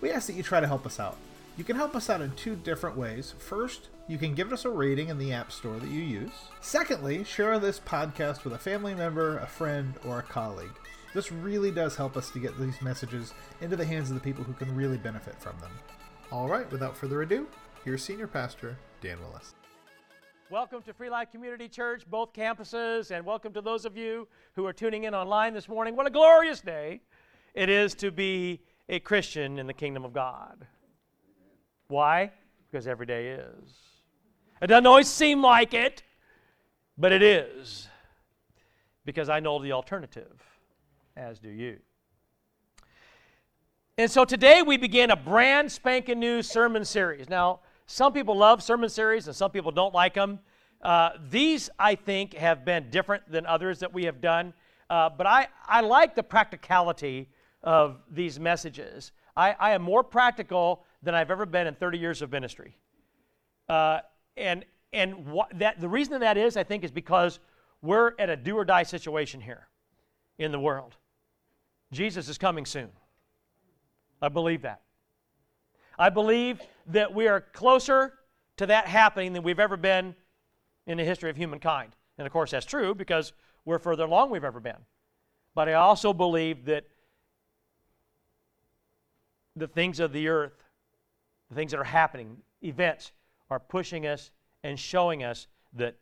we ask that you try to help us out. You can help us out in two different ways. First, you can give us a rating in the App Store that you use. Secondly, share this podcast with a family member, a friend, or a colleague. This really does help us to get these messages into the hands of the people who can really benefit from them. All right, without further ado, here's Senior Pastor Dan Willis. Welcome to Free Life Community Church, both campuses, and welcome to those of you who are tuning in online this morning. What a glorious day it is to be a Christian in the kingdom of God. Why? Because every day is. It doesn't always seem like it, but it is. Because I know the alternative, as do you. And so today we begin a brand spanking new sermon series. Now, some people love sermon series and some people don't like them. Uh, these, I think, have been different than others that we have done. Uh, but I, I like the practicality of these messages. I, I am more practical than I've ever been in 30 years of ministry. Uh, and and that, the reason that is, I think, is because we're at a do or die situation here in the world. Jesus is coming soon. I believe that. I believe that we are closer to that happening than we've ever been in the history of humankind. And of course, that's true because we're further along we've ever been. But I also believe that the things of the earth, the things that are happening, events, are pushing us and showing us that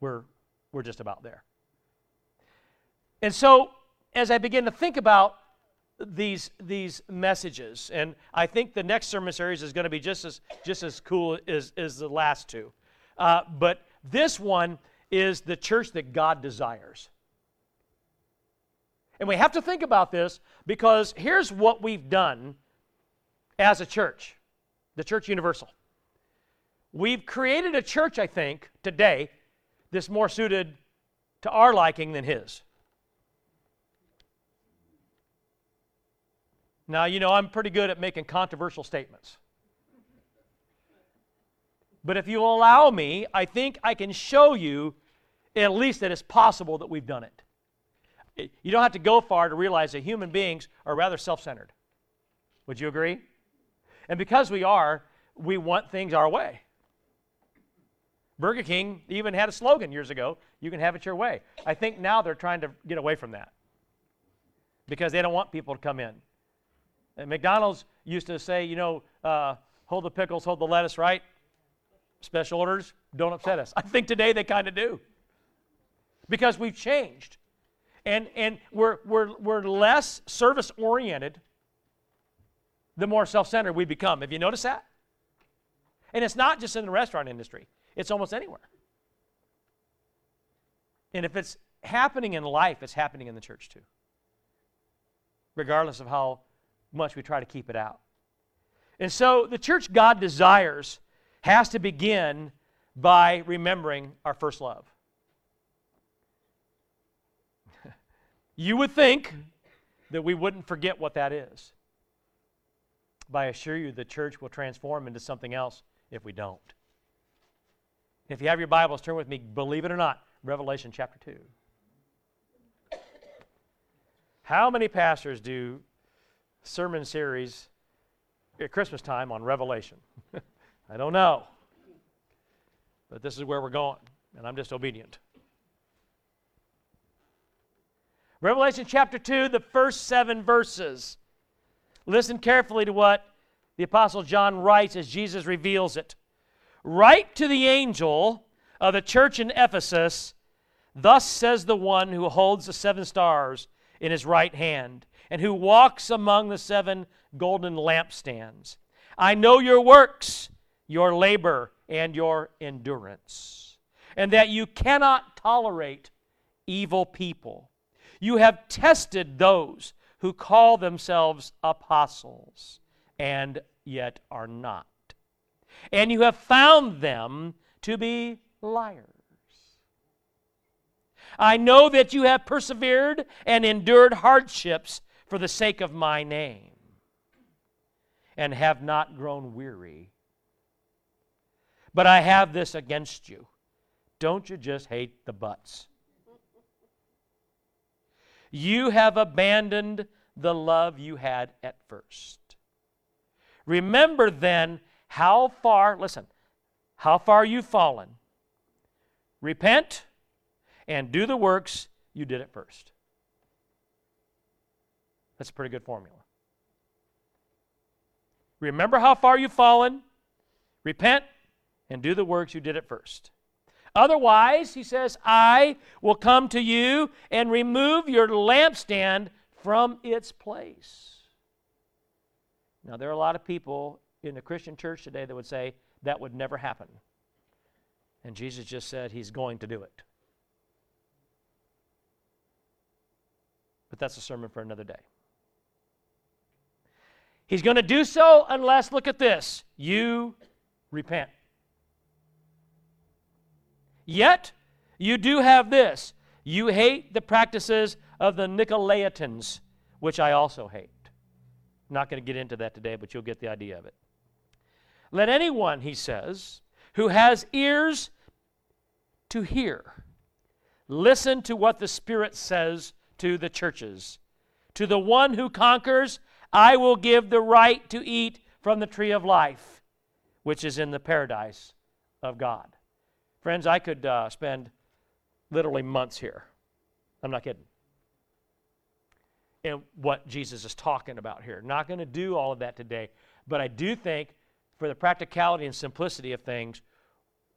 we're, we're just about there. And so, as I begin to think about these, these messages, and I think the next sermon series is going to be just as, just as cool as, as the last two. Uh, but this one is the church that God desires. And we have to think about this because here's what we've done as a church, the Church Universal. We've created a church, I think, today that's more suited to our liking than his. Now, you know, I'm pretty good at making controversial statements. But if you will allow me, I think I can show you at least that it's possible that we've done it. You don't have to go far to realize that human beings are rather self centered. Would you agree? And because we are, we want things our way. Burger King even had a slogan years ago you can have it your way. I think now they're trying to get away from that because they don't want people to come in. And McDonald's used to say, you know, uh, hold the pickles, hold the lettuce, right? Special orders, don't upset us. I think today they kind of do because we've changed. And, and we're, we're, we're less service oriented the more self centered we become. Have you noticed that? And it's not just in the restaurant industry, it's almost anywhere. And if it's happening in life, it's happening in the church too, regardless of how much we try to keep it out. And so the church God desires has to begin by remembering our first love. you would think that we wouldn't forget what that is. But I assure you, the church will transform into something else if we don't. If you have your Bibles, turn with me, believe it or not, Revelation chapter 2. How many pastors do sermon series at Christmas time on Revelation? I don't know. But this is where we're going, and I'm just obedient. Revelation chapter 2, the first seven verses. Listen carefully to what the Apostle John writes as Jesus reveals it. Write to the angel of the church in Ephesus, Thus says the one who holds the seven stars in his right hand, and who walks among the seven golden lampstands. I know your works, your labor, and your endurance, and that you cannot tolerate evil people. You have tested those who call themselves apostles and yet are not. And you have found them to be liars. I know that you have persevered and endured hardships for the sake of my name, and have not grown weary. But I have this against you. Don't you just hate the buts? You have abandoned the love you had at first. Remember then how far, listen, how far you've fallen. Repent and do the works you did at first. That's a pretty good formula. Remember how far you've fallen, repent, and do the works you did at first. Otherwise, he says, I will come to you and remove your lampstand from its place. Now, there are a lot of people in the Christian church today that would say that would never happen. And Jesus just said he's going to do it. But that's a sermon for another day. He's going to do so unless, look at this, you repent. Yet, you do have this. You hate the practices of the Nicolaitans, which I also hate. I'm not going to get into that today, but you'll get the idea of it. Let anyone, he says, who has ears to hear, listen to what the Spirit says to the churches. To the one who conquers, I will give the right to eat from the tree of life, which is in the paradise of God. Friends, I could uh, spend literally months here. I'm not kidding. And what Jesus is talking about here. Not going to do all of that today, but I do think for the practicality and simplicity of things,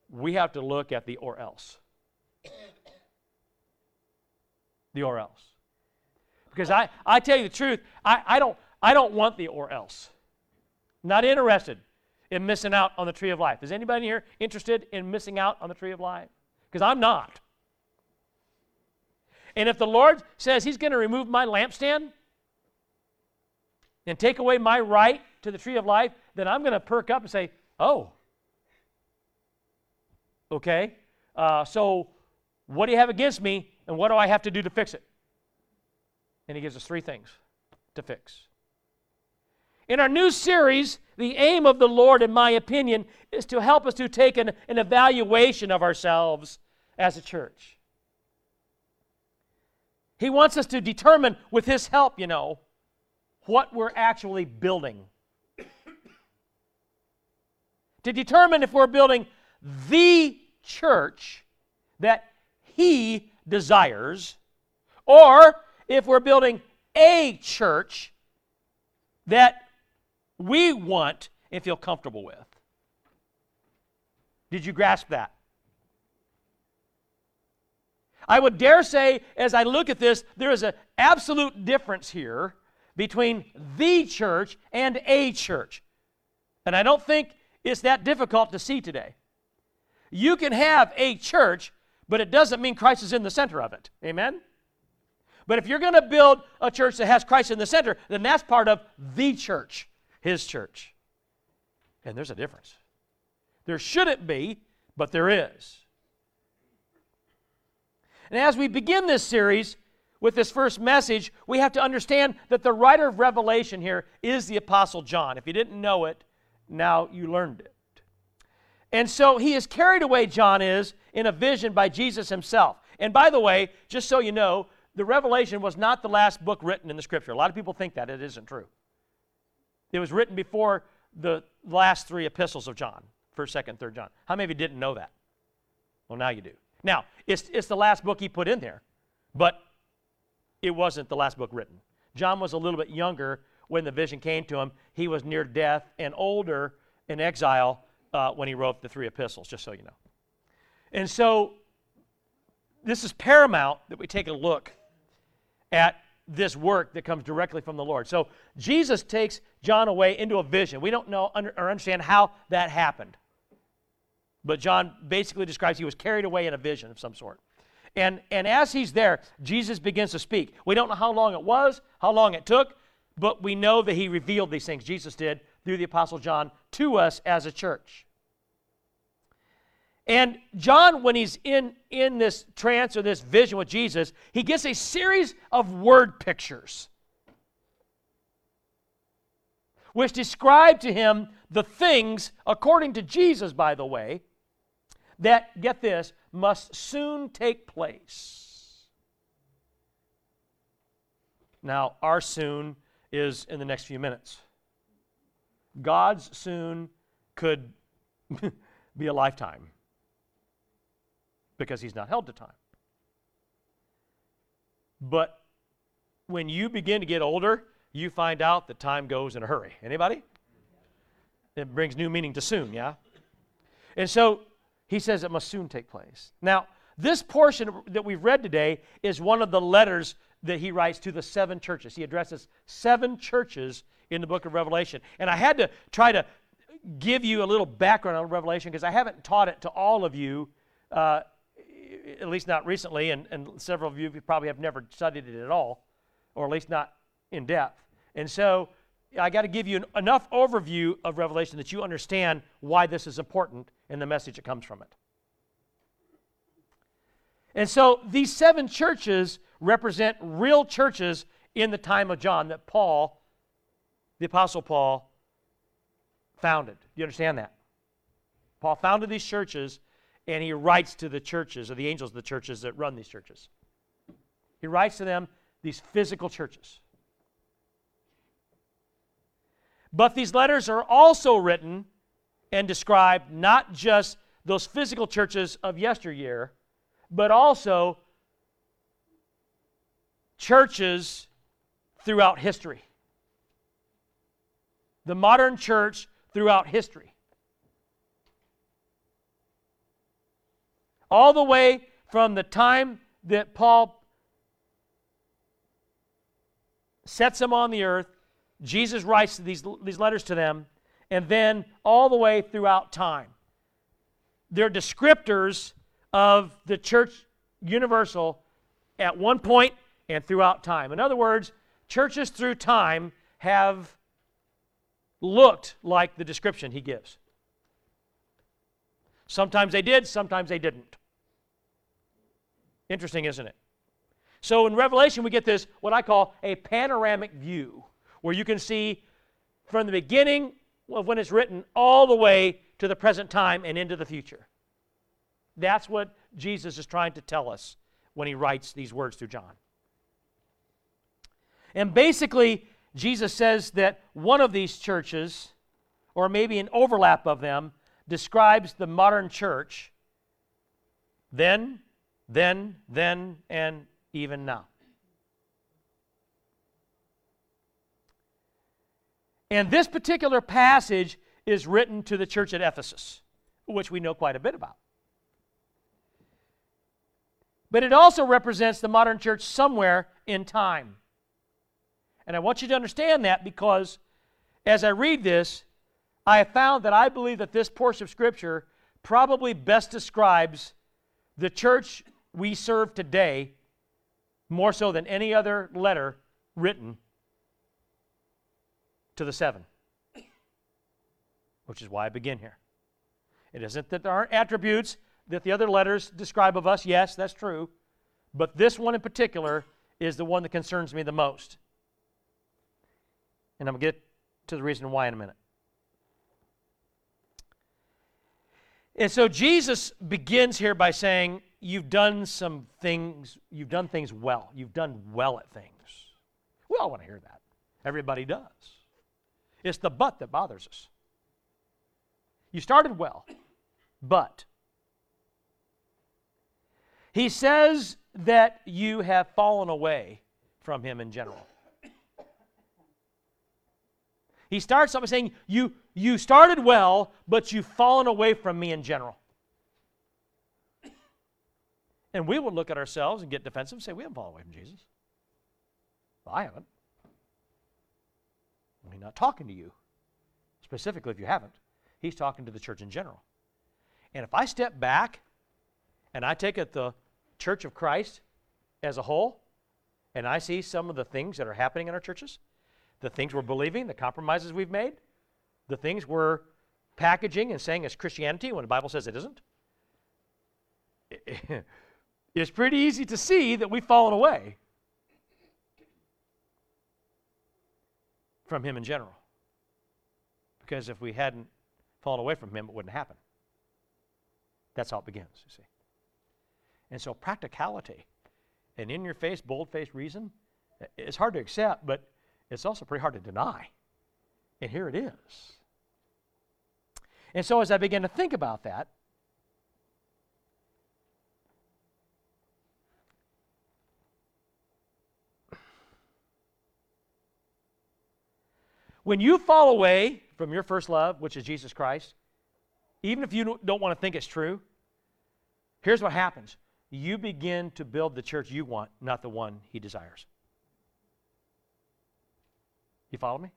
we have to look at the or else. The or else. Because I, I tell you the truth, I, I, don't, I don't want the or else. Not interested in missing out on the tree of life. Is anybody here interested in missing out on the tree of life? Because I'm not. And if the Lord says He's going to remove my lampstand and take away my right to the tree of life, then I'm going to perk up and say, Oh, okay. Uh, so what do you have against me, and what do I have to do to fix it? And He gives us three things to fix. In our new series, the aim of the Lord, in my opinion, is to help us to take an, an evaluation of ourselves as a church. He wants us to determine, with His help, you know, what we're actually building. to determine if we're building the church that He desires, or if we're building a church that we want and feel comfortable with. Did you grasp that? I would dare say, as I look at this, there is an absolute difference here between the church and a church. And I don't think it's that difficult to see today. You can have a church, but it doesn't mean Christ is in the center of it. Amen? But if you're going to build a church that has Christ in the center, then that's part of the church, his church. And there's a difference. There shouldn't be, but there is. And as we begin this series with this first message, we have to understand that the writer of Revelation here is the Apostle John. If you didn't know it, now you learned it. And so he is carried away, John is, in a vision by Jesus himself. And by the way, just so you know, the Revelation was not the last book written in the Scripture. A lot of people think that. It isn't true. It was written before the last three epistles of John, 1st, 2nd, 3rd John. How many of you didn't know that? Well, now you do. Now, it's, it's the last book he put in there, but it wasn't the last book written. John was a little bit younger when the vision came to him. He was near death and older in exile uh, when he wrote the three epistles, just so you know. And so, this is paramount that we take a look at this work that comes directly from the Lord. So, Jesus takes John away into a vision. We don't know or understand how that happened. But John basically describes he was carried away in a vision of some sort. And, and as he's there, Jesus begins to speak. We don't know how long it was, how long it took, but we know that he revealed these things. Jesus did through the Apostle John to us as a church. And John, when he's in, in this trance or this vision with Jesus, he gets a series of word pictures which describe to him the things, according to Jesus, by the way, that, get this, must soon take place. Now, our soon is in the next few minutes. God's soon could be a lifetime because he's not held to time. But when you begin to get older, you find out that time goes in a hurry. Anybody? It brings new meaning to soon, yeah? And so he says it must soon take place. Now, this portion that we've read today is one of the letters that he writes to the seven churches. He addresses seven churches in the book of Revelation. And I had to try to give you a little background on Revelation because I haven't taught it to all of you, uh, at least not recently, and, and several of you probably have never studied it at all, or at least not in depth. And so I got to give you an, enough overview of Revelation that you understand why this is important and the message that comes from it. And so these seven churches represent real churches in the time of John that Paul, the Apostle Paul, founded. Do you understand that? Paul founded these churches and he writes to the churches, or the angels of the churches that run these churches. He writes to them these physical churches. But these letters are also written and describe not just those physical churches of yesteryear, but also churches throughout history. The modern church throughout history. All the way from the time that Paul sets them on the earth, Jesus writes these, these letters to them, and then all the way throughout time. They're descriptors of the church universal at one point and throughout time. In other words, churches through time have looked like the description he gives. Sometimes they did, sometimes they didn't. Interesting, isn't it? So in Revelation, we get this, what I call a panoramic view, where you can see from the beginning of when it's written all the way to the present time and into the future. That's what Jesus is trying to tell us when he writes these words through John. And basically, Jesus says that one of these churches, or maybe an overlap of them, describes the modern church then, then, then, and even now. And this particular passage is written to the church at Ephesus, which we know quite a bit about. But it also represents the modern church somewhere in time. And I want you to understand that because as I read this, I have found that I believe that this portion of Scripture probably best describes the church we serve today more so than any other letter written to the seven, which is why I begin here. It isn't that there aren't attributes that the other letters describe of us. Yes, that's true. But this one in particular is the one that concerns me the most. And I'm going to get to the reason why in a minute. And so Jesus begins here by saying, You've done some things, you've done things well. You've done well at things. We all want to hear that. Everybody does. It's the but that bothers us. You started well, but. He says that you have fallen away from Him in general. He starts off by saying, you, you started well, but you've fallen away from me in general. And we will look at ourselves and get defensive and say, We haven't fallen away from Jesus. Well, I haven't. He's not talking to you specifically if you haven't. He's talking to the church in general. And if I step back and I take at the church of Christ as a whole, and I see some of the things that are happening in our churches, the things we're believing, the compromises we've made, the things we're packaging and saying it's Christianity when the Bible says it isn't, it's pretty easy to see that we've fallen away from Him in general. Because if we hadn't fallen away from Him, it wouldn't happen. That's how it begins, you see. And so, practicality and in your face, bold faced reason, it's hard to accept, but it's also pretty hard to deny. And here it is. And so, as I began to think about that, when you fall away from your first love, which is Jesus Christ, even if you don't want to think it's true, here's what happens you begin to build the church you want, not the one he desires. You follow me?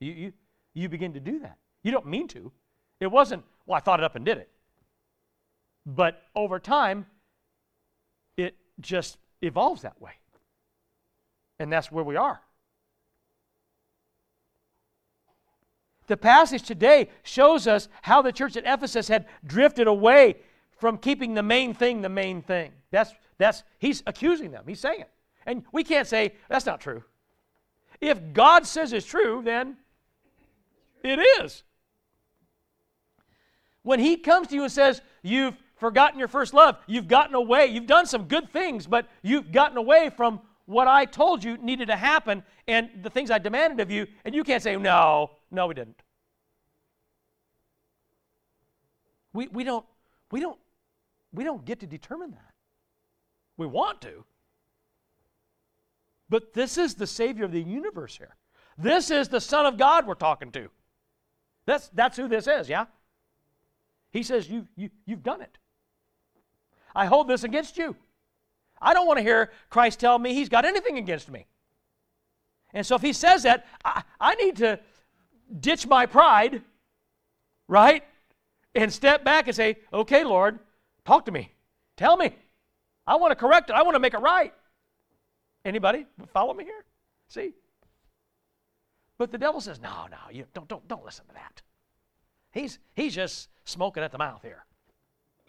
You, you, you begin to do that. You don't mean to. It wasn't, well, I thought it up and did it. But over time, it just evolves that way. And that's where we are. The passage today shows us how the church at Ephesus had drifted away from keeping the main thing the main thing. That's, that's, he's accusing them. He's saying it. And we can't say, that's not true. If God says it's true, then it is. When he comes to you and says, You've forgotten your first love, you've gotten away, you've done some good things, but you've gotten away from what I told you needed to happen and the things I demanded of you, and you can't say, No, no, we didn't. We, we, don't, we, don't, we don't get to determine that. We want to. But this is the Savior of the universe here. This is the Son of God we're talking to. That's, that's who this is, yeah? He says, you, you, You've done it. I hold this against you. I don't want to hear Christ tell me he's got anything against me. And so if he says that, I, I need to ditch my pride, right? And step back and say, okay, Lord, talk to me. Tell me. I want to correct it. I want to make it right. Anybody follow me here? See? But the devil says, no, no, you don't, don't, don't listen to that. He's, he's just smoking at the mouth here.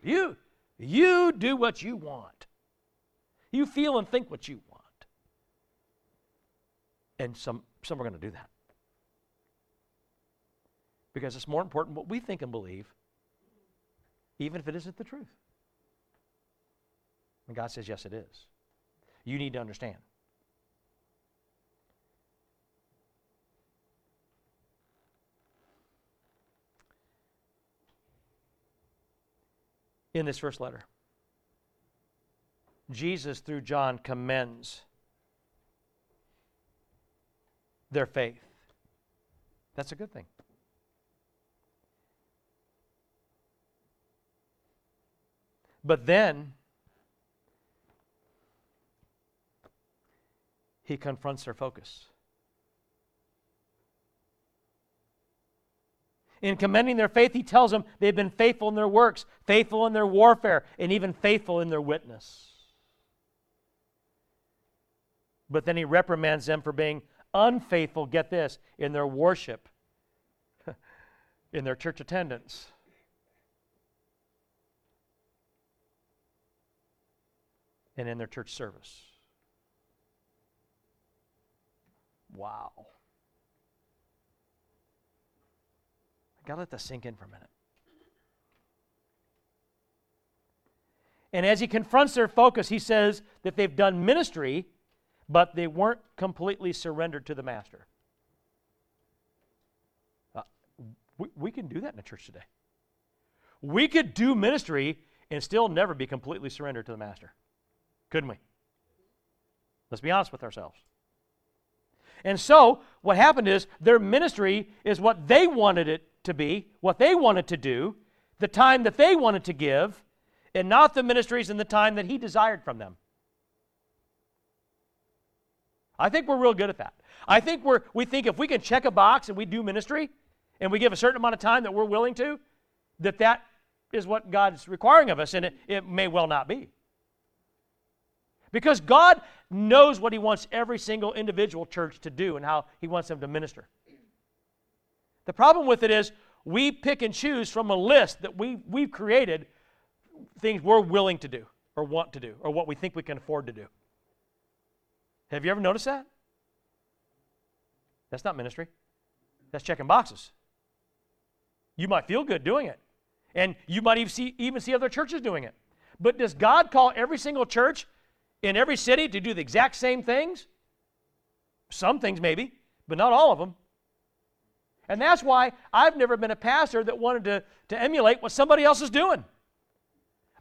You, you do what you want. You feel and think what you want. And some, some are going to do that. Because it's more important what we think and believe, even if it isn't the truth. And God says, yes, it is you need to understand. In this first letter, Jesus, through John, commends their faith. That's a good thing. But then, he confronts their focus. In commending their faith, he tells them they've been faithful in their works, faithful in their warfare, and even faithful in their witness. But then he reprimands them for being unfaithful, get this, in their worship, in their church attendance. And in their church service. Wow. I got to let that sink in for a minute. And as he confronts their focus, he says that they've done ministry, but they weren't completely surrendered to the master. Uh, we, we can do that in the church today. We could do ministry and still never be completely surrendered to the master. Couldn't we? Let's be honest with ourselves. And so, what happened is their ministry is what they wanted it to be, what they wanted to do, the time that they wanted to give, and not the ministries and the time that He desired from them. I think we're real good at that. I think we're, we think if we can check a box and we do ministry and we give a certain amount of time that we're willing to, that that is what God's requiring of us, and it, it may well not be. Because God knows what He wants every single individual church to do and how He wants them to minister. The problem with it is we pick and choose from a list that we, we've created things we're willing to do or want to do or what we think we can afford to do. Have you ever noticed that? That's not ministry. That's checking boxes. You might feel good doing it. And you might even see, even see other churches doing it. But does God call every single church in every city to do the exact same things? Some things, maybe, but not all of them. And that's why I've never been a pastor that wanted to, to emulate what somebody else is doing.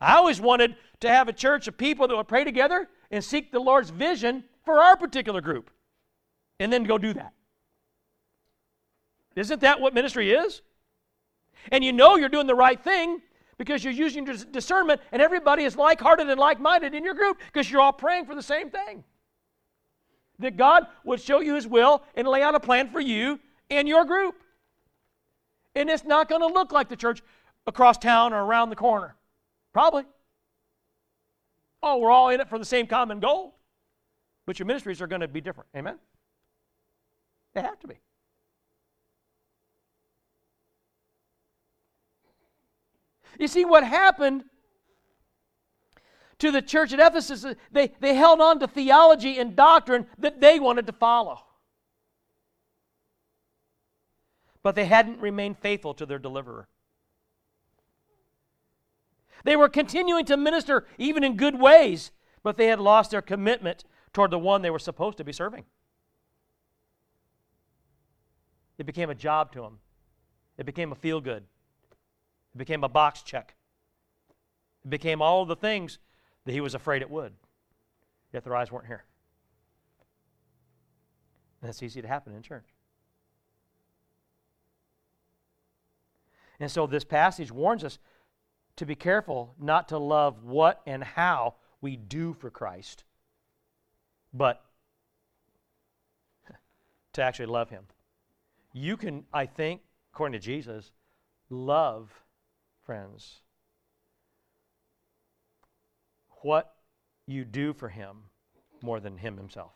I always wanted to have a church of people that would pray together and seek the Lord's vision for our particular group and then go do that. Isn't that what ministry is? And you know you're doing the right thing because you're using your discernment and everybody is like hearted and like minded in your group because you're all praying for the same thing. That God would show you His will and lay out a plan for you and your group. And it's not going to look like the church across town or around the corner. Probably. Oh, we're all in it for the same common goal. But your ministries are going to be different. Amen? They have to be. You see, what happened to the church at Ephesus, they, they held on to theology and doctrine that they wanted to follow. But they hadn't remained faithful to their deliverer. They were continuing to minister even in good ways, but they had lost their commitment toward the one they were supposed to be serving. It became a job to them, it became a feel good, it became a box check, it became all the things that he was afraid it would, yet their eyes weren't here. And that's easy to happen in church. And so this passage warns us to be careful not to love what and how we do for Christ, but to actually love Him. You can, I think, according to Jesus, love friends. What you do for Him more than Him Himself.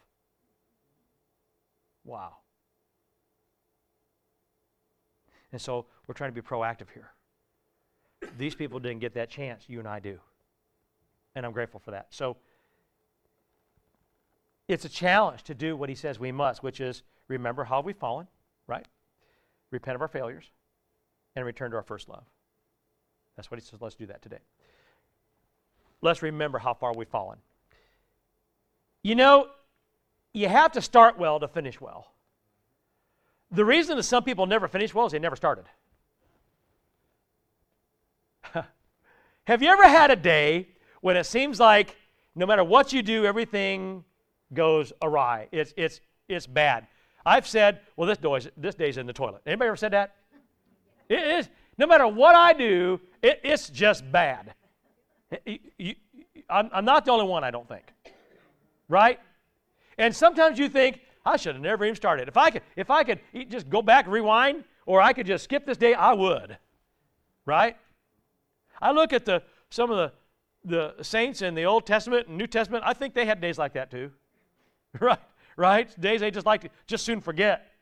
Wow. And so we're trying to be proactive here. These people didn't get that chance. You and I do. And I'm grateful for that. So it's a challenge to do what he says we must, which is remember how we've fallen, right? Repent of our failures and return to our first love. That's what he says. Let's do that today. Let's remember how far we've fallen. You know, you have to start well to finish well. The reason that some people never finish well is they never started. Have you ever had a day when it seems like no matter what you do, everything goes awry? It's, it's, it's bad. I've said, well, this, day's, this day's in the toilet. Anybody ever said that? It is. No matter what I do, it, it's just bad. You, you, I'm, I'm not the only one, I don't think. Right? And sometimes you think, I should have never even started. If I could, if I could just go back, rewind, or I could just skip this day, I would. Right? I look at the some of the, the saints in the Old Testament and New Testament, I think they had days like that too. right? Right? Days they just like to just soon forget.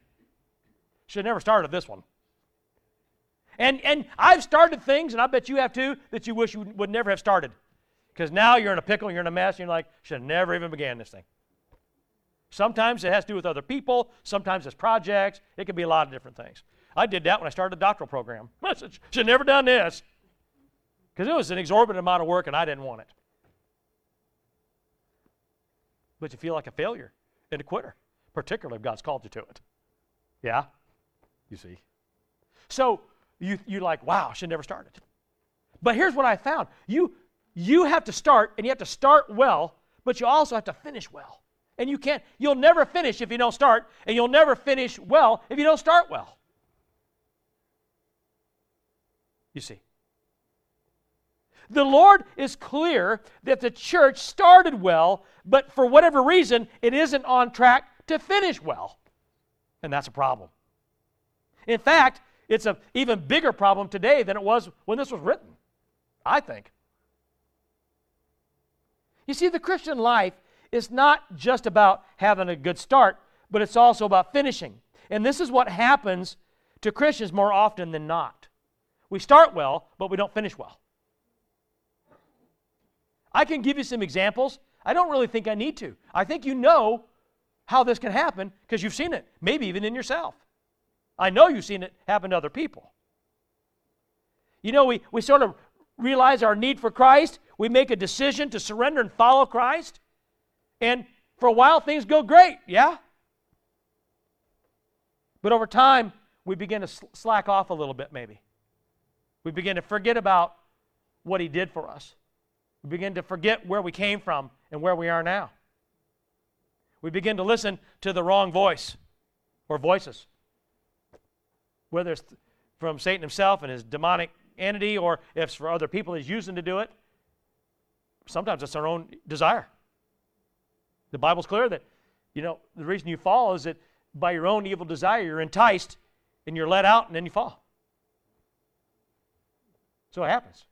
Should have never started this one. And and I've started things, and I bet you have too, that you wish you would never have started. Because now you're in a pickle, you're in a mess, and you're like, should have never even began this thing. Sometimes it has to do with other people, sometimes it's projects, it can be a lot of different things. I did that when I started the doctoral program. Should have never done this. Because it was an exorbitant amount of work and I didn't want it. But you feel like a failure and a quitter, particularly if God's called you to it. Yeah? You see. So you, you're like, wow, I should never started. But here's what I found. You, you have to start, and you have to start well, but you also have to finish well. And you can't, you'll never finish if you don't start, and you'll never finish well if you don't start well. You see. The Lord is clear that the church started well, but for whatever reason, it isn't on track to finish well. And that's a problem. In fact, it's an even bigger problem today than it was when this was written, I think. You see, the Christian life is not just about having a good start, but it's also about finishing. And this is what happens to Christians more often than not. We start well, but we don't finish well. I can give you some examples. I don't really think I need to. I think you know how this can happen because you've seen it, maybe even in yourself. I know you've seen it happen to other people. You know, we, we sort of realize our need for Christ, we make a decision to surrender and follow Christ, and for a while things go great, yeah? But over time, we begin to slack off a little bit, maybe. We begin to forget about what He did for us. We begin to forget where we came from and where we are now. We begin to listen to the wrong voice or voices, whether it's from Satan himself and his demonic entity or if it's for other people he's using to do it. Sometimes it's our own desire. The Bible's clear that, you know, the reason you fall is that by your own evil desire, you're enticed and you're let out and then you fall. So it happens.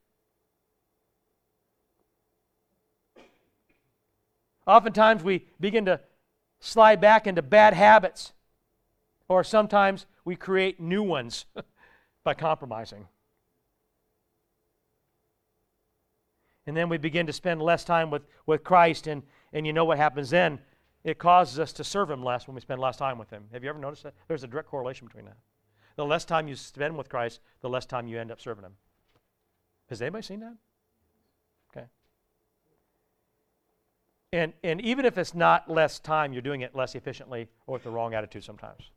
Oftentimes we begin to slide back into bad habits, or sometimes we create new ones by compromising. And then we begin to spend less time with, with Christ, and, and you know what happens then? It causes us to serve Him less when we spend less time with Him. Have you ever noticed that? There's a direct correlation between that. The less time you spend with Christ, the less time you end up serving Him. Has anybody seen that? Okay. And, and even if it's not less time, you're doing it less efficiently or with the wrong attitude sometimes.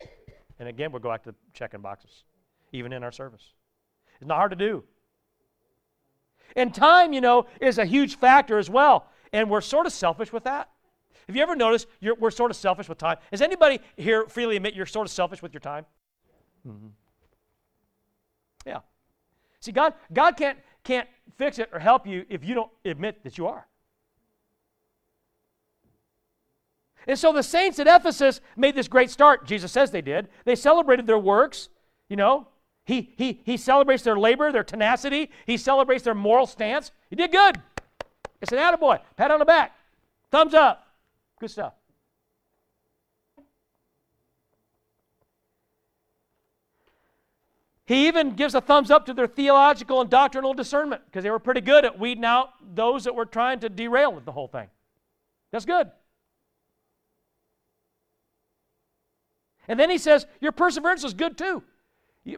And again, we'll go back to checking boxes, even in our service. It's not hard to do. And time, you know, is a huge factor as well. And we're sort of selfish with that. Have you ever noticed we're sort of selfish with time? Does anybody here freely admit you're sort of selfish with your time? Mm-hmm. Yeah. See, God, God can't, can't fix it or help you if you don't admit that you are. And so the saints at Ephesus made this great start. Jesus says they did. They celebrated their works. You know, he, he, he celebrates their labor, their tenacity. He celebrates their moral stance. He did good. It's an attaboy. Pat on the back. Thumbs up. Good stuff. He even gives a thumbs up to their theological and doctrinal discernment because they were pretty good at weeding out those that were trying to derail the whole thing. That's good. And then he says, Your perseverance was good too.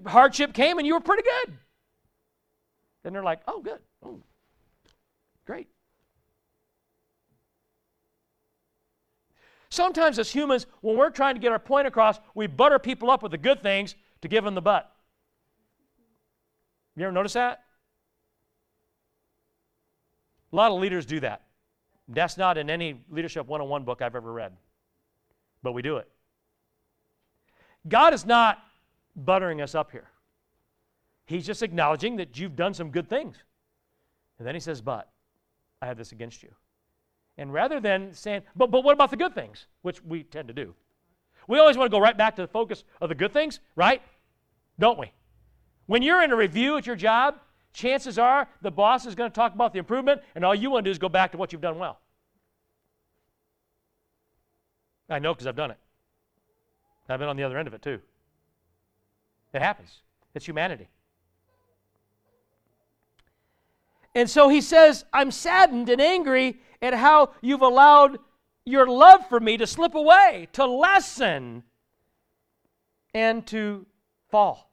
Hardship came and you were pretty good. Then they're like, Oh, good. Oh, great. Sometimes, as humans, when we're trying to get our point across, we butter people up with the good things to give them the butt. You ever notice that? A lot of leaders do that. That's not in any Leadership 101 book I've ever read, but we do it. God is not buttering us up here. He's just acknowledging that you've done some good things. And then he says, But I have this against you. And rather than saying, But, but what about the good things? Which we tend to do. We always want to go right back to the focus of the good things, right? Don't we? When you're in a review at your job, chances are the boss is going to talk about the improvement, and all you want to do is go back to what you've done well. I know because I've done it. I've been on the other end of it too. It happens. It's humanity. And so he says, I'm saddened and angry at how you've allowed your love for me to slip away, to lessen, and to fall.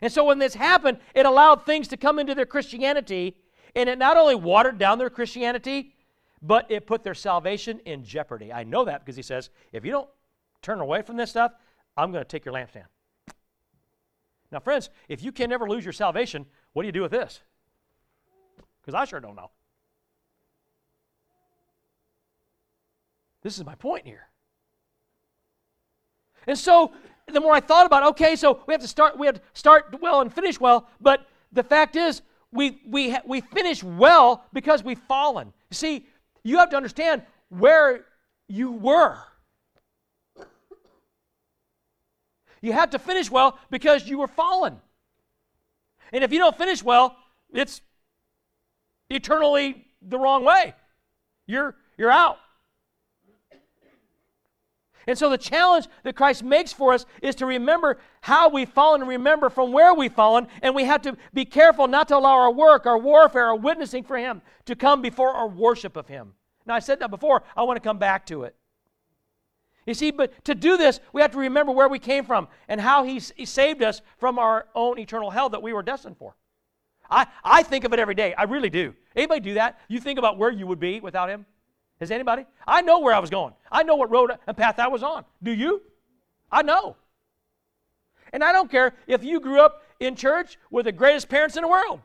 And so when this happened, it allowed things to come into their Christianity, and it not only watered down their Christianity, but it put their salvation in jeopardy. I know that because he says, if you don't turn away from this stuff, I'm going to take your lampstand. Now, friends, if you can never lose your salvation, what do you do with this? Because I sure don't know. This is my point here. And so the more I thought about, okay, so we have to start, we have to start well and finish well, but the fact is, we we we finish well because we've fallen. See, you have to understand where you were. You have to finish well because you were fallen. And if you don't finish well, it's eternally the wrong way. You're you're out. And so the challenge that Christ makes for us is to remember how we've fallen and remember from where we've fallen. And we have to be careful not to allow our work, our warfare, our witnessing for Him to come before our worship of Him. Now, I said that before. I want to come back to it. You see, but to do this, we have to remember where we came from and how He, he saved us from our own eternal hell that we were destined for. I, I think of it every day. I really do. Anybody do that? You think about where you would be without Him? Has anybody? I know where I was going. I know what road and path I was on. Do you? I know. And I don't care if you grew up in church with the greatest parents in the world.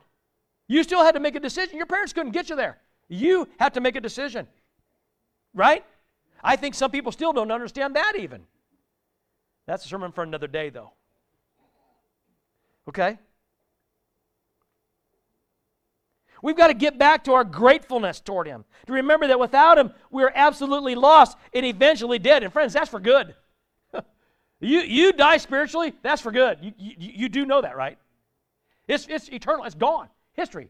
You still had to make a decision. Your parents couldn't get you there. You had to make a decision. Right? I think some people still don't understand that even. That's a sermon for another day, though. Okay? We've got to get back to our gratefulness toward Him. To remember that without Him, we're absolutely lost and eventually dead. And friends, that's for good. you, you die spiritually, that's for good. You, you, you do know that, right? It's, it's eternal, it's gone. History.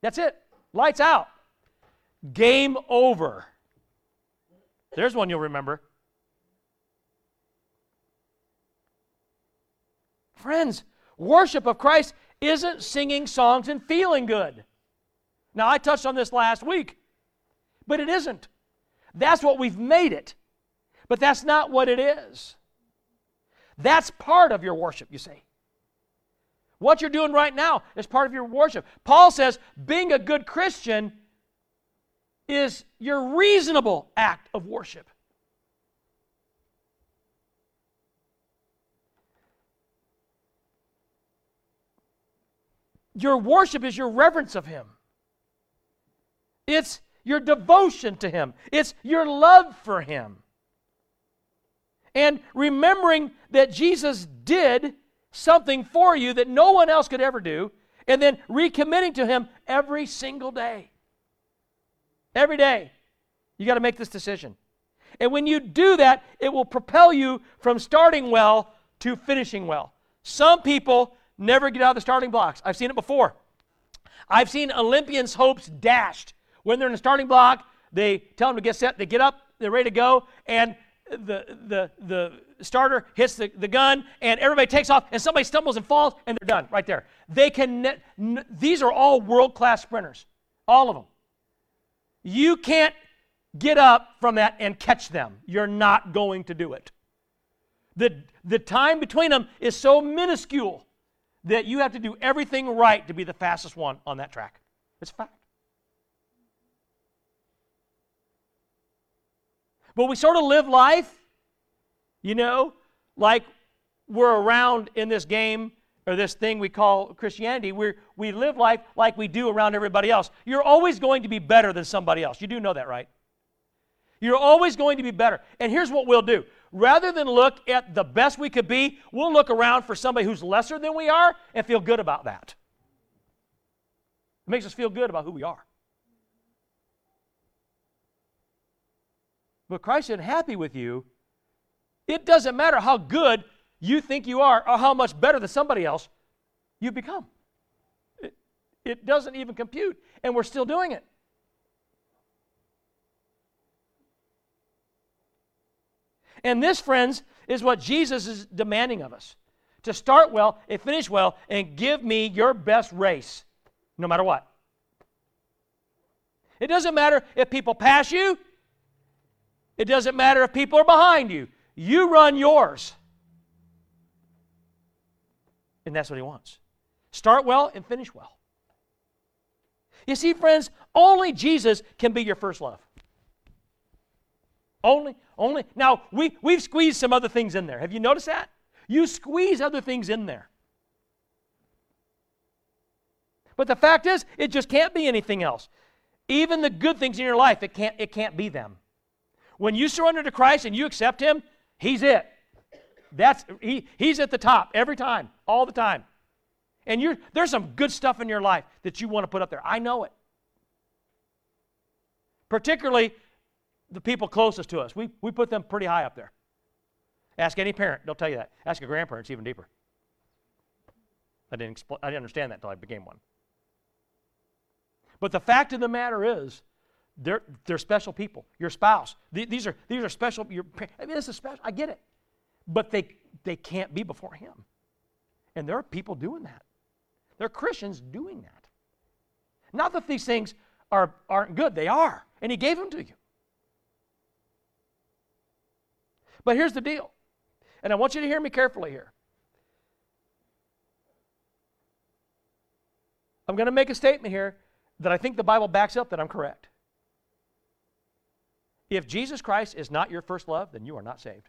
That's it. Lights out. Game over. There's one you'll remember. Friends, worship of Christ isn't singing songs and feeling good. Now, I touched on this last week, but it isn't. That's what we've made it, but that's not what it is. That's part of your worship, you see. What you're doing right now is part of your worship. Paul says being a good Christian is your reasonable act of worship. Your worship is your reverence of Him. It's your devotion to Him. It's your love for Him. And remembering that Jesus did something for you that no one else could ever do, and then recommitting to Him every single day. Every day, you got to make this decision. And when you do that, it will propel you from starting well to finishing well. Some people never get out of the starting blocks. I've seen it before. I've seen Olympians' hopes dashed. When they're in the starting block, they tell them to get set, they get up, they're ready to go, and the, the, the starter hits the, the gun, and everybody takes off, and somebody stumbles and falls, and they're done right there. They can, ne- these are all world class sprinters, all of them. You can't get up from that and catch them. You're not going to do it. The, the time between them is so minuscule that you have to do everything right to be the fastest one on that track. It's a fact. But we sort of live life, you know, like we're around in this game or this thing we call Christianity. we we live life like we do around everybody else. You're always going to be better than somebody else. You do know that, right? You're always going to be better. And here's what we'll do rather than look at the best we could be, we'll look around for somebody who's lesser than we are and feel good about that. It makes us feel good about who we are. But Christ isn't happy with you. It doesn't matter how good you think you are or how much better than somebody else you become. It, it doesn't even compute, and we're still doing it. And this, friends, is what Jesus is demanding of us to start well and finish well and give me your best race, no matter what. It doesn't matter if people pass you, it doesn't matter if people are behind you. You run yours. And that's what he wants. Start well and finish well. You see, friends, only Jesus can be your first love. Only, only. Now, we, we've squeezed some other things in there. Have you noticed that? You squeeze other things in there. But the fact is, it just can't be anything else. Even the good things in your life, it can't, it can't be them. When you surrender to Christ and you accept Him, He's it. That's, he, he's at the top every time, all the time. And you're, there's some good stuff in your life that you want to put up there. I know it. Particularly the people closest to us. We, we put them pretty high up there. Ask any parent, they'll tell you that. Ask a grandparent, it's even deeper. I didn't, expl- I didn't understand that until I became one. But the fact of the matter is, They're, they're special people. Your spouse. These are, these are special. Your, I mean, this is special. I get it. But they, they can't be before Him. And there are people doing that. There are Christians doing that. Not that these things are, aren't good, they are. And He gave them to you. But here's the deal. And I want you to hear me carefully here. I'm going to make a statement here that I think the Bible backs up that I'm correct. If Jesus Christ is not your first love, then you are not saved.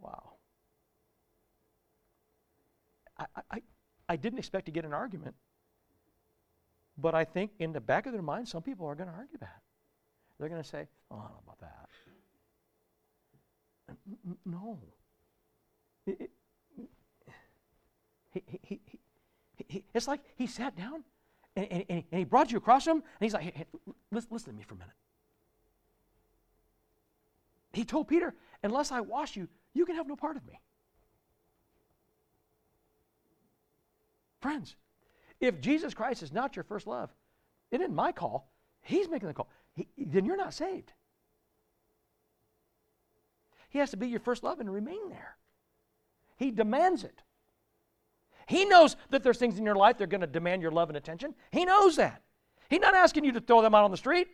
Wow. I, I, I didn't expect to get an argument, but I think in the back of their mind, some people are going to argue that. They're going to say, oh, I don't know about that. No. He, he, he, it's like he sat down and, and, and, he brought you across him, and he's like, hey, listen, listen to me for a minute. He told Peter, unless I wash you, you can have no part of me. Friends, if Jesus Christ is not your first love, it isn't my call. He's making the call. He, then you're not saved. He has to be your first love and remain there. He demands it. He knows that there's things in your life that are going to demand your love and attention. He knows that. He's not asking you to throw them out on the street.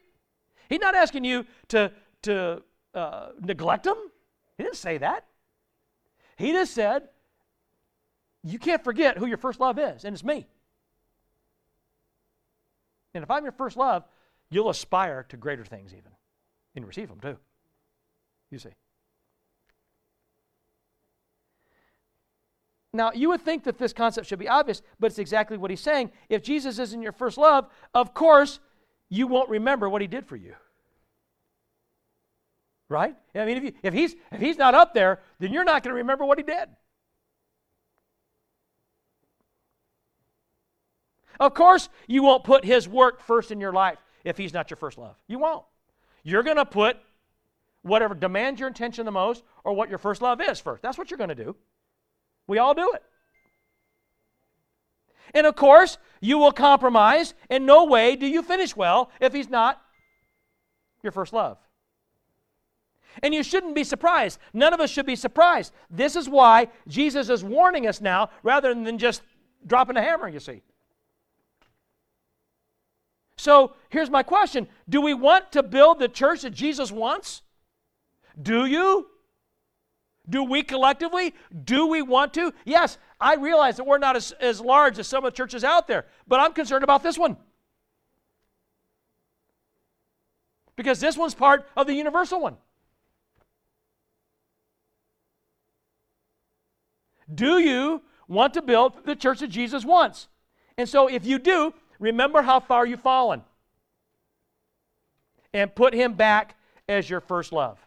He's not asking you to, to uh, neglect them. He didn't say that. He just said, you can't forget who your first love is, and it's me. And if I'm your first love, you'll aspire to greater things even and receive them too. You see. Now, you would think that this concept should be obvious, but it's exactly what he's saying. If Jesus isn't your first love, of course, you won't remember what he did for you. Right? I mean, if, you, if, he's, if he's not up there, then you're not going to remember what he did. Of course, you won't put his work first in your life if he's not your first love. You won't. You're going to put whatever demands your attention the most or what your first love is first. That's what you're going to do. We all do it. And of course, you will compromise. In no way do you finish well if he's not your first love. And you shouldn't be surprised. None of us should be surprised. This is why Jesus is warning us now rather than just dropping a hammer, you see. So here's my question Do we want to build the church that Jesus wants? Do you? Do we collectively? Do we want to? Yes, I realize that we're not as, as large as some of the churches out there, but I'm concerned about this one. Because this one's part of the universal one. Do you want to build the church that Jesus wants? And so, if you do, remember how far you've fallen and put him back as your first love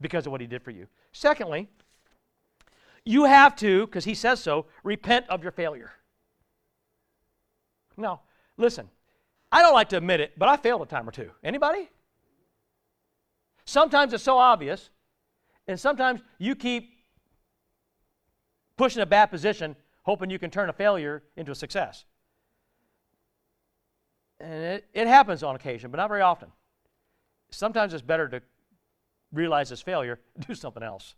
because of what he did for you. Secondly, you have to, because he says so, repent of your failure. Now, listen, I don't like to admit it, but I failed a time or two. Anybody? Sometimes it's so obvious, and sometimes you keep pushing a bad position, hoping you can turn a failure into a success. And it, it happens on occasion, but not very often. Sometimes it's better to realize his failure, do something else.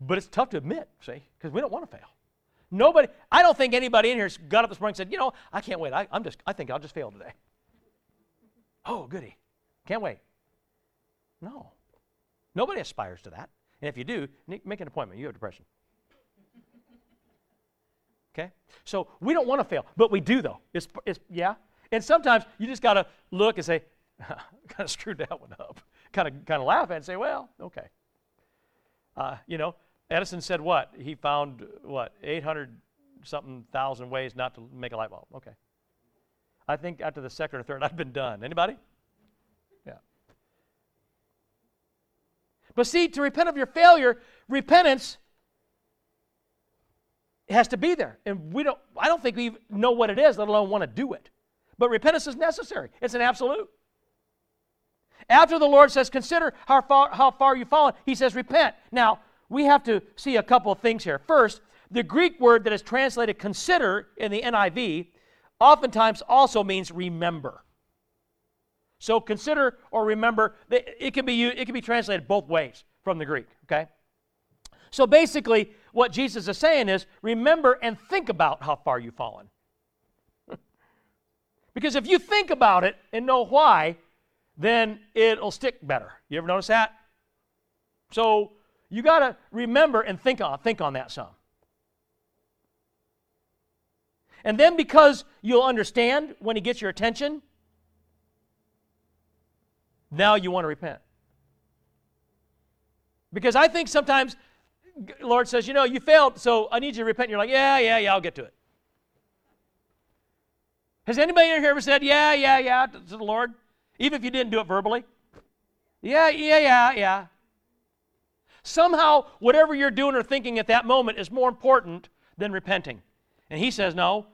But it's tough to admit, see, because we don't want to fail. Nobody, I don't think anybody in here got up this morning and said, you know, I can't wait. I, am just, I think I'll just fail today. Oh, goody. Can't wait. No. Nobody aspires to that. And if you do, make an appointment. You have depression. Okay? So we don't want to fail, but we do though. It's, it's yeah, and sometimes you just got to look and say, kind of screwed that one up. Kind of, kind of laugh and say, well, okay. Uh, you know, Edison said what? He found what? 800 something thousand ways not to make a light bulb. Okay. I think after the second or third, I've been done. Anybody? Yeah. But see, to repent of your failure, repentance has to be there. And we don't, I don't think we know what it is, let alone want to do it. But repentance is necessary, it's an absolute. After the Lord says, Consider how far, how far you've fallen, He says, Repent. Now, we have to see a couple of things here. First, the Greek word that is translated consider in the NIV oftentimes also means remember. So consider or remember, it can be, it can be translated both ways from the Greek, okay? So basically, what Jesus is saying is remember and think about how far you've fallen. because if you think about it and know why, then it'll stick better. You ever notice that? So you got to remember and think on, think on that some. And then because you'll understand when he gets your attention, now you want to repent. Because I think sometimes Lord says, you know, you failed, so I need you to repent. And you're like, yeah, yeah, yeah, I'll get to it. Has anybody in here ever said, yeah, yeah, yeah, to the Lord? Even if you didn't do it verbally? Yeah, yeah, yeah, yeah. Somehow, whatever you're doing or thinking at that moment is more important than repenting. And he says, no,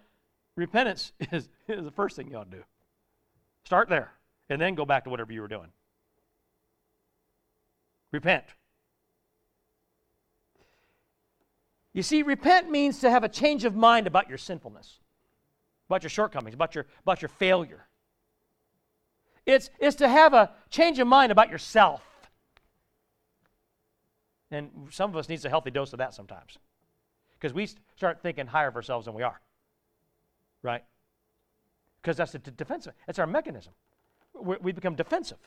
repentance is, is the first thing you ought to do. Start there, and then go back to whatever you were doing. Repent. You see, repent means to have a change of mind about your sinfulness, about your shortcomings, about your, about your failure. It's, it's to have a change of mind about yourself. And some of us needs a healthy dose of that sometimes. Because we start thinking higher of ourselves than we are. Right? Because that's the defensive. It's our mechanism. we we become defensive.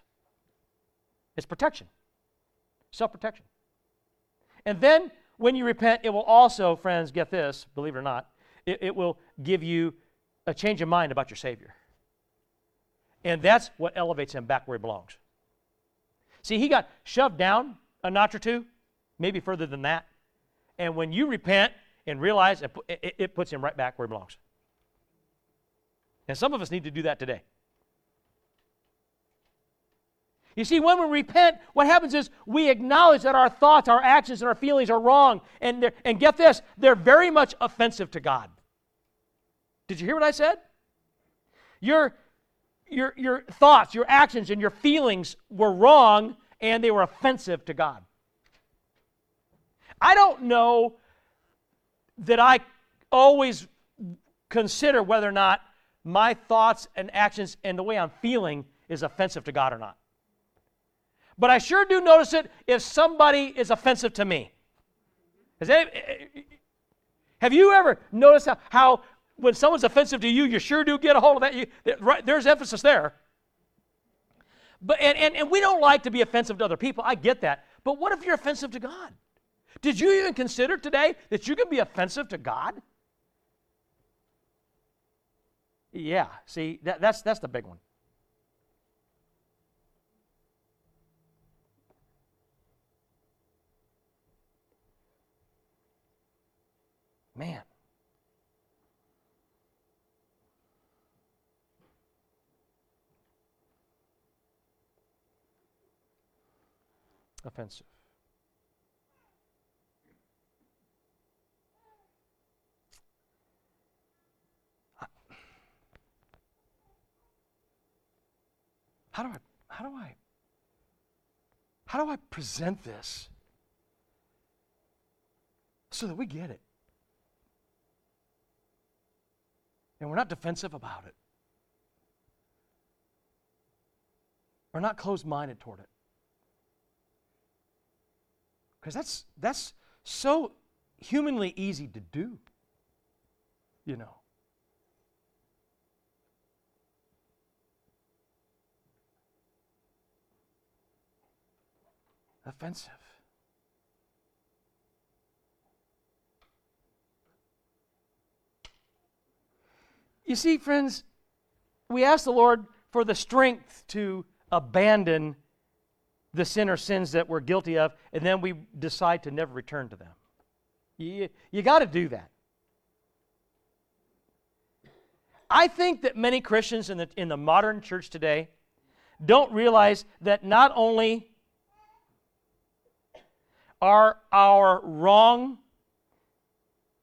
It's protection. Self-protection. And then when you repent, it will also, friends, get this, believe it or not, it, it will give you a change of mind about your Savior. And that's what elevates him back where he belongs. See, he got shoved down a notch or two, maybe further than that. And when you repent and realize it, it, it puts him right back where he belongs. And some of us need to do that today. You see, when we repent, what happens is we acknowledge that our thoughts, our actions, and our feelings are wrong. And, and get this, they're very much offensive to God. Did you hear what I said? Your, your, your thoughts, your actions, and your feelings were wrong and they were offensive to God. I don't know that I always consider whether or not my thoughts and actions and the way I'm feeling is offensive to God or not. But I sure do notice it if somebody is offensive to me. Any, have you ever noticed how, how, when someone's offensive to you, you sure do get a hold of that? You, right, there's emphasis there. But, and, and, and we don't like to be offensive to other people. I get that. But what if you're offensive to God? Did you even consider today that you can be offensive to God? Yeah, see, that, that's, that's the big one. Man. Offensive. How do I how do I how do I present this so that we get it? And we're not defensive about it. We're not closed minded toward it. Because that's, that's so humanly easy to do, you know. Offensive. You see, friends, we ask the Lord for the strength to abandon the sin or sins that we're guilty of, and then we decide to never return to them. You, you got to do that. I think that many Christians in the, in the modern church today don't realize that not only are our wrong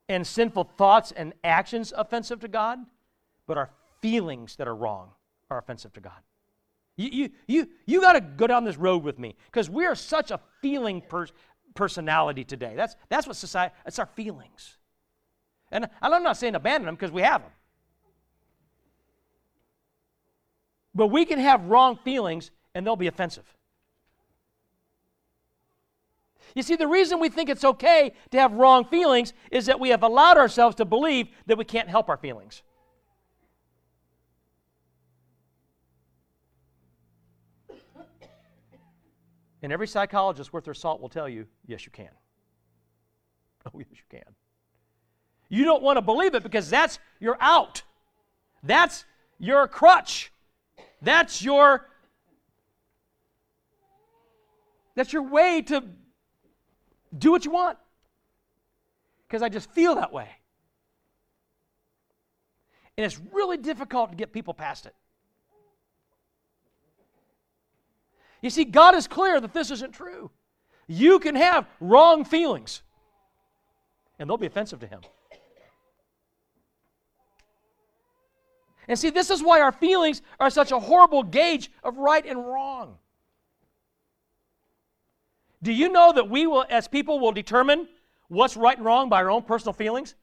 and sinful thoughts and actions offensive to God, but our feelings that are wrong are offensive to God. You, you, you, you got to go down this road with me because we are such a feeling per- personality today. That's, that's what society, that's our feelings. And I'm not saying abandon them because we have them. But we can have wrong feelings and they'll be offensive. You see, the reason we think it's okay to have wrong feelings is that we have allowed ourselves to believe that we can't help our feelings. And every psychologist worth their salt will tell you, yes, you can. Oh, yes, you can. You don't want to believe it because that's your out. That's your crutch. That's your that's your way to do what you want. Because I just feel that way. And it's really difficult to get people past it. You see, God is clear that this isn't true. You can have wrong feelings, and they'll be offensive to Him. And see, this is why our feelings are such a horrible gauge of right and wrong. Do you know that we will, as people, will determine what's right and wrong by our own personal feelings?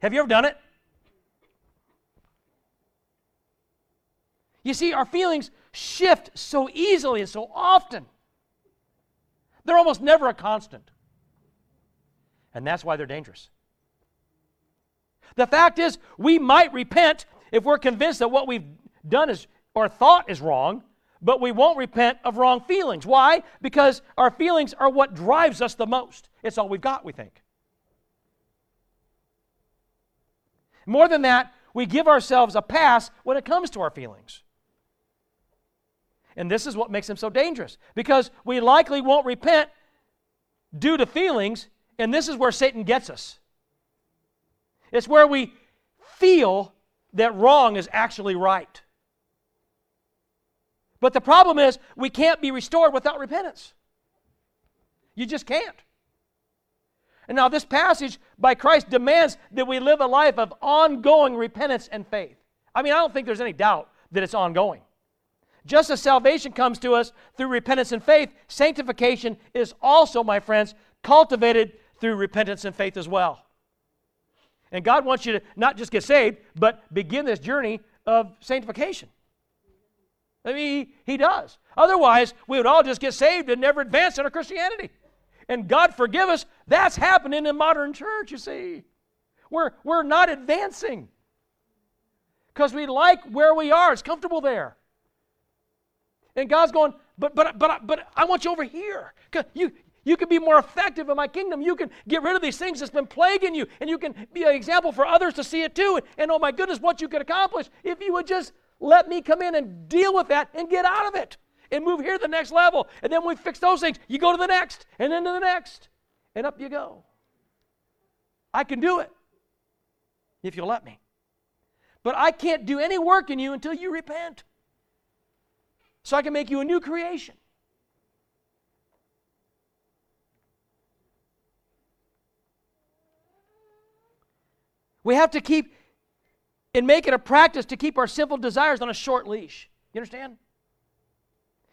Have you ever done it? You see, our feelings shift so easily and so often. They're almost never a constant. And that's why they're dangerous. The fact is, we might repent if we're convinced that what we've done is or thought is wrong, but we won't repent of wrong feelings. Why? Because our feelings are what drives us the most. It's all we've got, we think. More than that, we give ourselves a pass when it comes to our feelings. And this is what makes them so dangerous because we likely won't repent due to feelings, and this is where Satan gets us. It's where we feel that wrong is actually right. But the problem is, we can't be restored without repentance. You just can't. And now, this passage by Christ demands that we live a life of ongoing repentance and faith. I mean, I don't think there's any doubt that it's ongoing. Just as salvation comes to us through repentance and faith, sanctification is also, my friends, cultivated through repentance and faith as well. And God wants you to not just get saved, but begin this journey of sanctification. I mean, He, he does. Otherwise, we would all just get saved and never advance in our Christianity. And God forgive us, that's happening in modern church, you see. We're, we're not advancing because we like where we are, it's comfortable there. And God's going, but but but but I want you over here. You you can be more effective in my kingdom. You can get rid of these things that's been plaguing you, and you can be an example for others to see it too. And oh my goodness, what you could accomplish if you would just let me come in and deal with that and get out of it and move here to the next level. And then we fix those things. You go to the next, and then to the next, and up you go. I can do it if you'll let me. But I can't do any work in you until you repent so I can make you a new creation. We have to keep and make it a practice to keep our sinful desires on a short leash. You understand?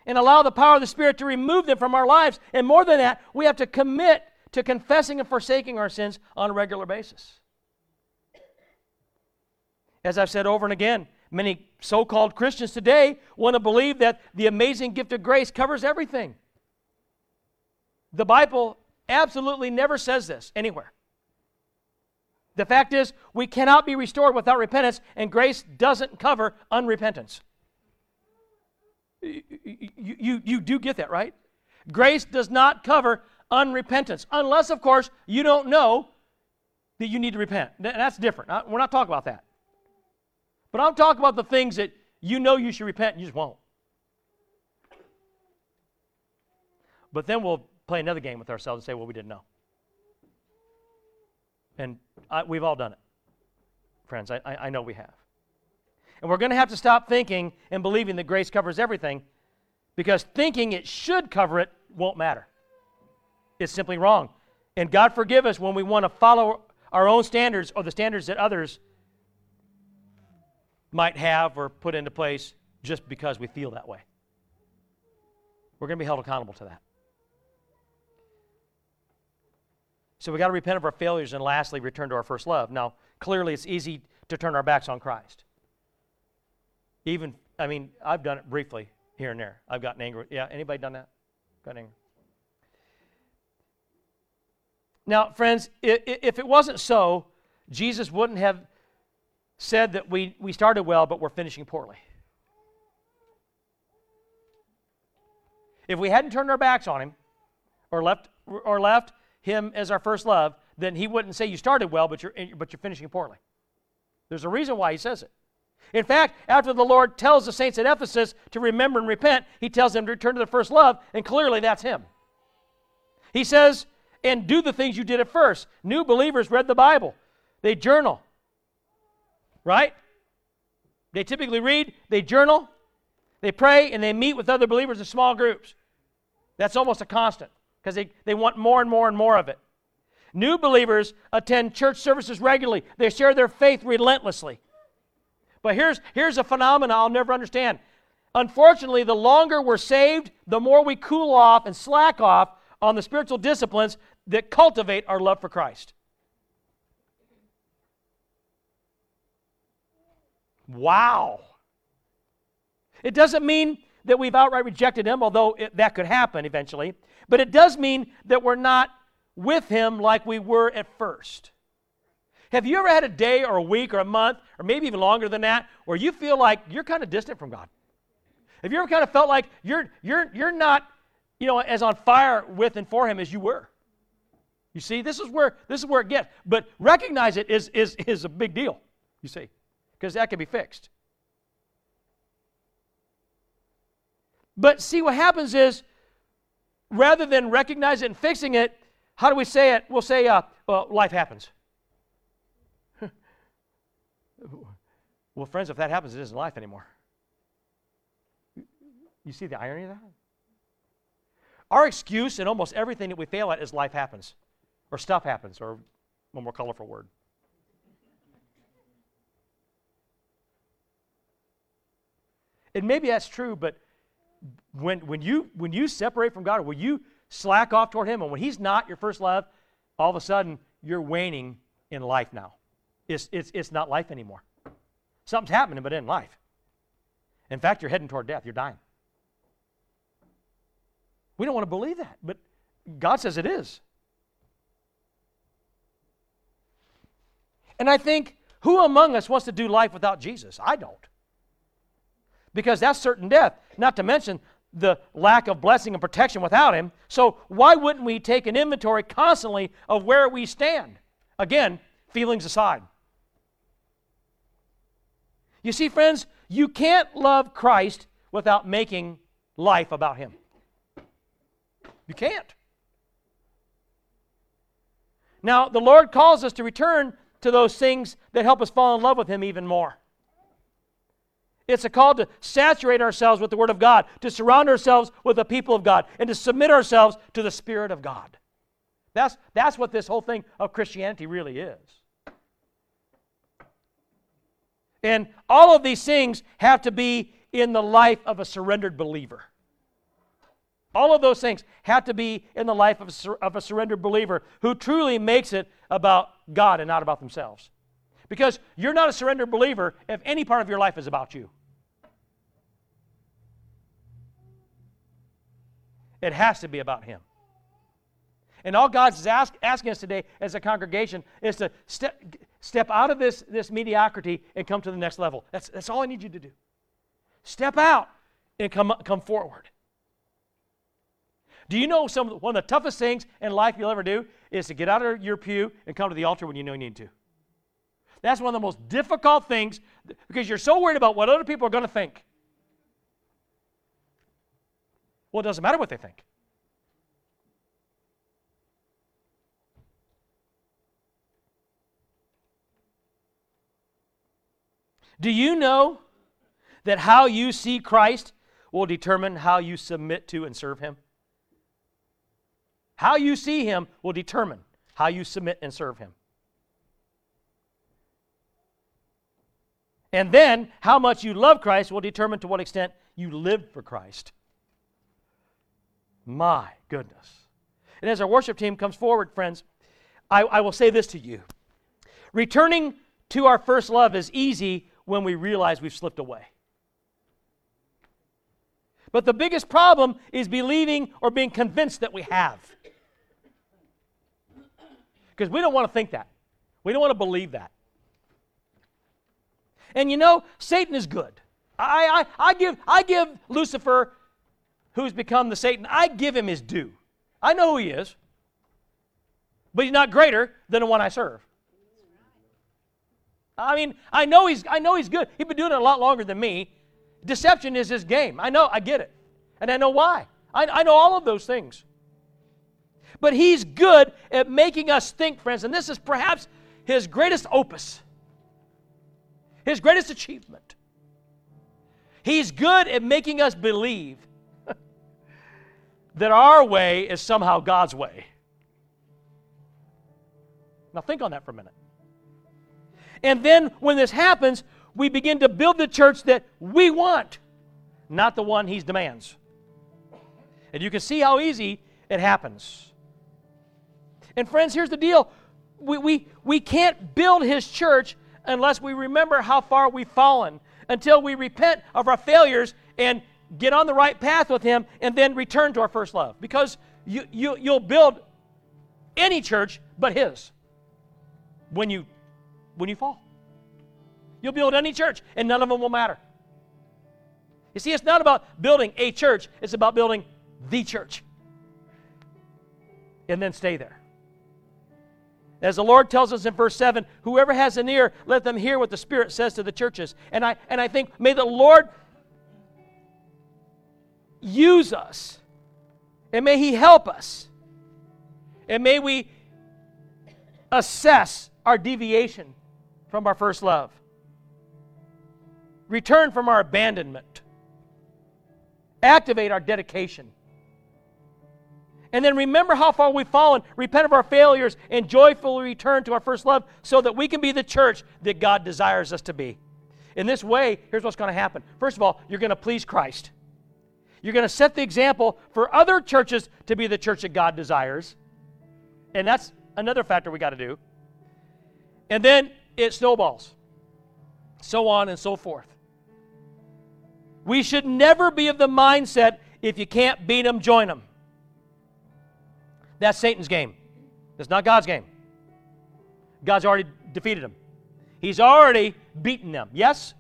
And allow the power of the Spirit to remove them from our lives. And more than that, we have to commit to confessing and forsaking our sins on a regular basis. As I've said over and again, Many so called Christians today want to believe that the amazing gift of grace covers everything. The Bible absolutely never says this anywhere. The fact is, we cannot be restored without repentance, and grace doesn't cover unrepentance. You, you, you do get that, right? Grace does not cover unrepentance, unless, of course, you don't know that you need to repent. That's different. We're not talking about that. But I'm talking about the things that you know you should repent and you just won't. But then we'll play another game with ourselves and say, well, we didn't know. And I, we've all done it, friends. I, I know we have. And we're going to have to stop thinking and believing that grace covers everything because thinking it should cover it won't matter. It's simply wrong. And God forgive us when we want to follow our own standards or the standards that others might have or put into place just because we feel that way. We're going to be held accountable to that. So we got to repent of our failures and lastly return to our first love. Now, clearly it's easy to turn our backs on Christ. Even I mean, I've done it briefly here and there. I've gotten angry. Yeah, anybody done that? Got angry. Now, friends, if it wasn't so, Jesus wouldn't have said that we, we started well, but we're finishing poorly. If we hadn't turned our backs on him or left, or left him as our first love, then he wouldn't say you started well, but you're, but you're finishing poorly. There's a reason why he says it. In fact, after the Lord tells the saints at Ephesus to remember and repent, he tells them to return to their first love, and clearly that's him. He says, and do the things you did at first. New believers read the Bible, they journal, right? They typically read, they journal, they pray, and they meet with other believers in small groups. That's almost a constant because they, they want more and more and more of it. New believers attend church services regularly, they share their faith relentlessly. But here's, here's a phenomenon I'll never understand. Unfortunately, the longer we're saved, the more we cool off and slack off on the spiritual disciplines that cultivate our love for Christ. Wow. It doesn't mean that we've outright rejected Him, although it, that could happen eventually, but it does mean that we're not with Him like we were at first. Have you ever had a day or a week or a month or maybe even longer than that where you feel like you're kind of distant from God? Have you ever kind of felt like you're, you're, you're not, you know, as on fire with and for Him as you were? You see, this is where this is where it gets. But recognize it is is is a big deal. You see, because that can be fixed. But see, what happens is, rather than recognize it and fixing it, how do we say it? We'll say, uh, well, life happens. Well, friends, if that happens, it isn't life anymore. You see the irony of that? Our excuse in almost everything that we fail at is life happens, or stuff happens, or one more colorful word. And maybe that's true, but when, when, you, when you separate from God, or when you slack off toward Him, and when He's not your first love, all of a sudden you're waning in life now. It's, it's, it's not life anymore. Something's happening, but in life. In fact, you're heading toward death. You're dying. We don't want to believe that, but God says it is. And I think, who among us wants to do life without Jesus? I don't. Because that's certain death, not to mention the lack of blessing and protection without Him. So, why wouldn't we take an inventory constantly of where we stand? Again, feelings aside. You see, friends, you can't love Christ without making life about Him. You can't. Now, the Lord calls us to return to those things that help us fall in love with Him even more. It's a call to saturate ourselves with the Word of God, to surround ourselves with the people of God, and to submit ourselves to the Spirit of God. That's, that's what this whole thing of Christianity really is. And all of these things have to be in the life of a surrendered believer. All of those things have to be in the life of a, of a surrendered believer who truly makes it about God and not about themselves. Because you're not a surrendered believer if any part of your life is about you. It has to be about Him. And all God's ask, asking us today as a congregation is to step, step out of this, this mediocrity and come to the next level. That's, that's all I need you to do. Step out and come, come forward. Do you know some one of the toughest things in life you'll ever do is to get out of your pew and come to the altar when you know you need to? That's one of the most difficult things because you're so worried about what other people are going to think. Well, it doesn't matter what they think. Do you know that how you see Christ will determine how you submit to and serve Him? How you see Him will determine how you submit and serve Him. And then, how much you love Christ will determine to what extent you live for Christ. My goodness. And as our worship team comes forward, friends, I, I will say this to you returning to our first love is easy when we realize we've slipped away. But the biggest problem is believing or being convinced that we have. Because we don't want to think that. We don't want to believe that. And you know, Satan is good. I, I, I, give, I give Lucifer, who's become the Satan, I give him his due. I know who he is. But he's not greater than the one I serve. I mean, I know he's I know he's good. He's been doing it a lot longer than me. Deception is his game. I know, I get it. And I know why. I, I know all of those things. But he's good at making us think, friends, and this is perhaps his greatest opus, his greatest achievement. He's good at making us believe that our way is somehow God's way. Now, think on that for a minute. And then when this happens, we begin to build the church that we want, not the one he demands. And you can see how easy it happens. And friends, here's the deal we, we, we can't build his church unless we remember how far we've fallen, until we repent of our failures and get on the right path with him and then return to our first love. Because you, you, you'll build any church but his when you when you fall. You'll build any church, and none of them will matter. You see, it's not about building a church, it's about building the church. And then stay there. As the Lord tells us in verse 7, whoever has an ear, let them hear what the Spirit says to the churches. And I, and I think, may the Lord use us, and may He help us, and may we assess our deviation from our first love, return from our abandonment, activate our dedication. And then remember how far we've fallen, repent of our failures, and joyfully return to our first love so that we can be the church that God desires us to be. In this way, here's what's going to happen. First of all, you're going to please Christ. You're going to set the example for other churches to be the church that God desires. And that's another factor we got to do. And then it snowballs. So on and so forth. We should never be of the mindset if you can't beat them, join them. That's Satan's game. That's not God's game. God's already defeated them. He's already beaten them. Yes?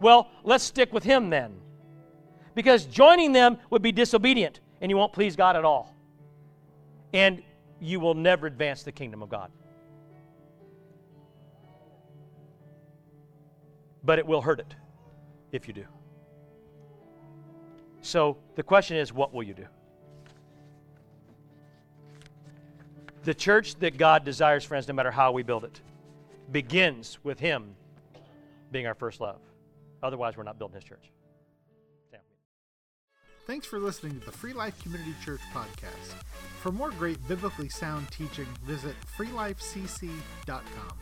Well, let's stick with him then. Because joining them would be disobedient and you won't please God at all. And you will never advance the kingdom of God. but it will hurt it if you do. So the question is, what will you do? The church that God desires, friends, no matter how we build it, begins with Him being our first love. Otherwise, we're not building His church. Thanks for listening to the Free Life Community Church podcast. For more great biblically sound teaching, visit freelifecc.com.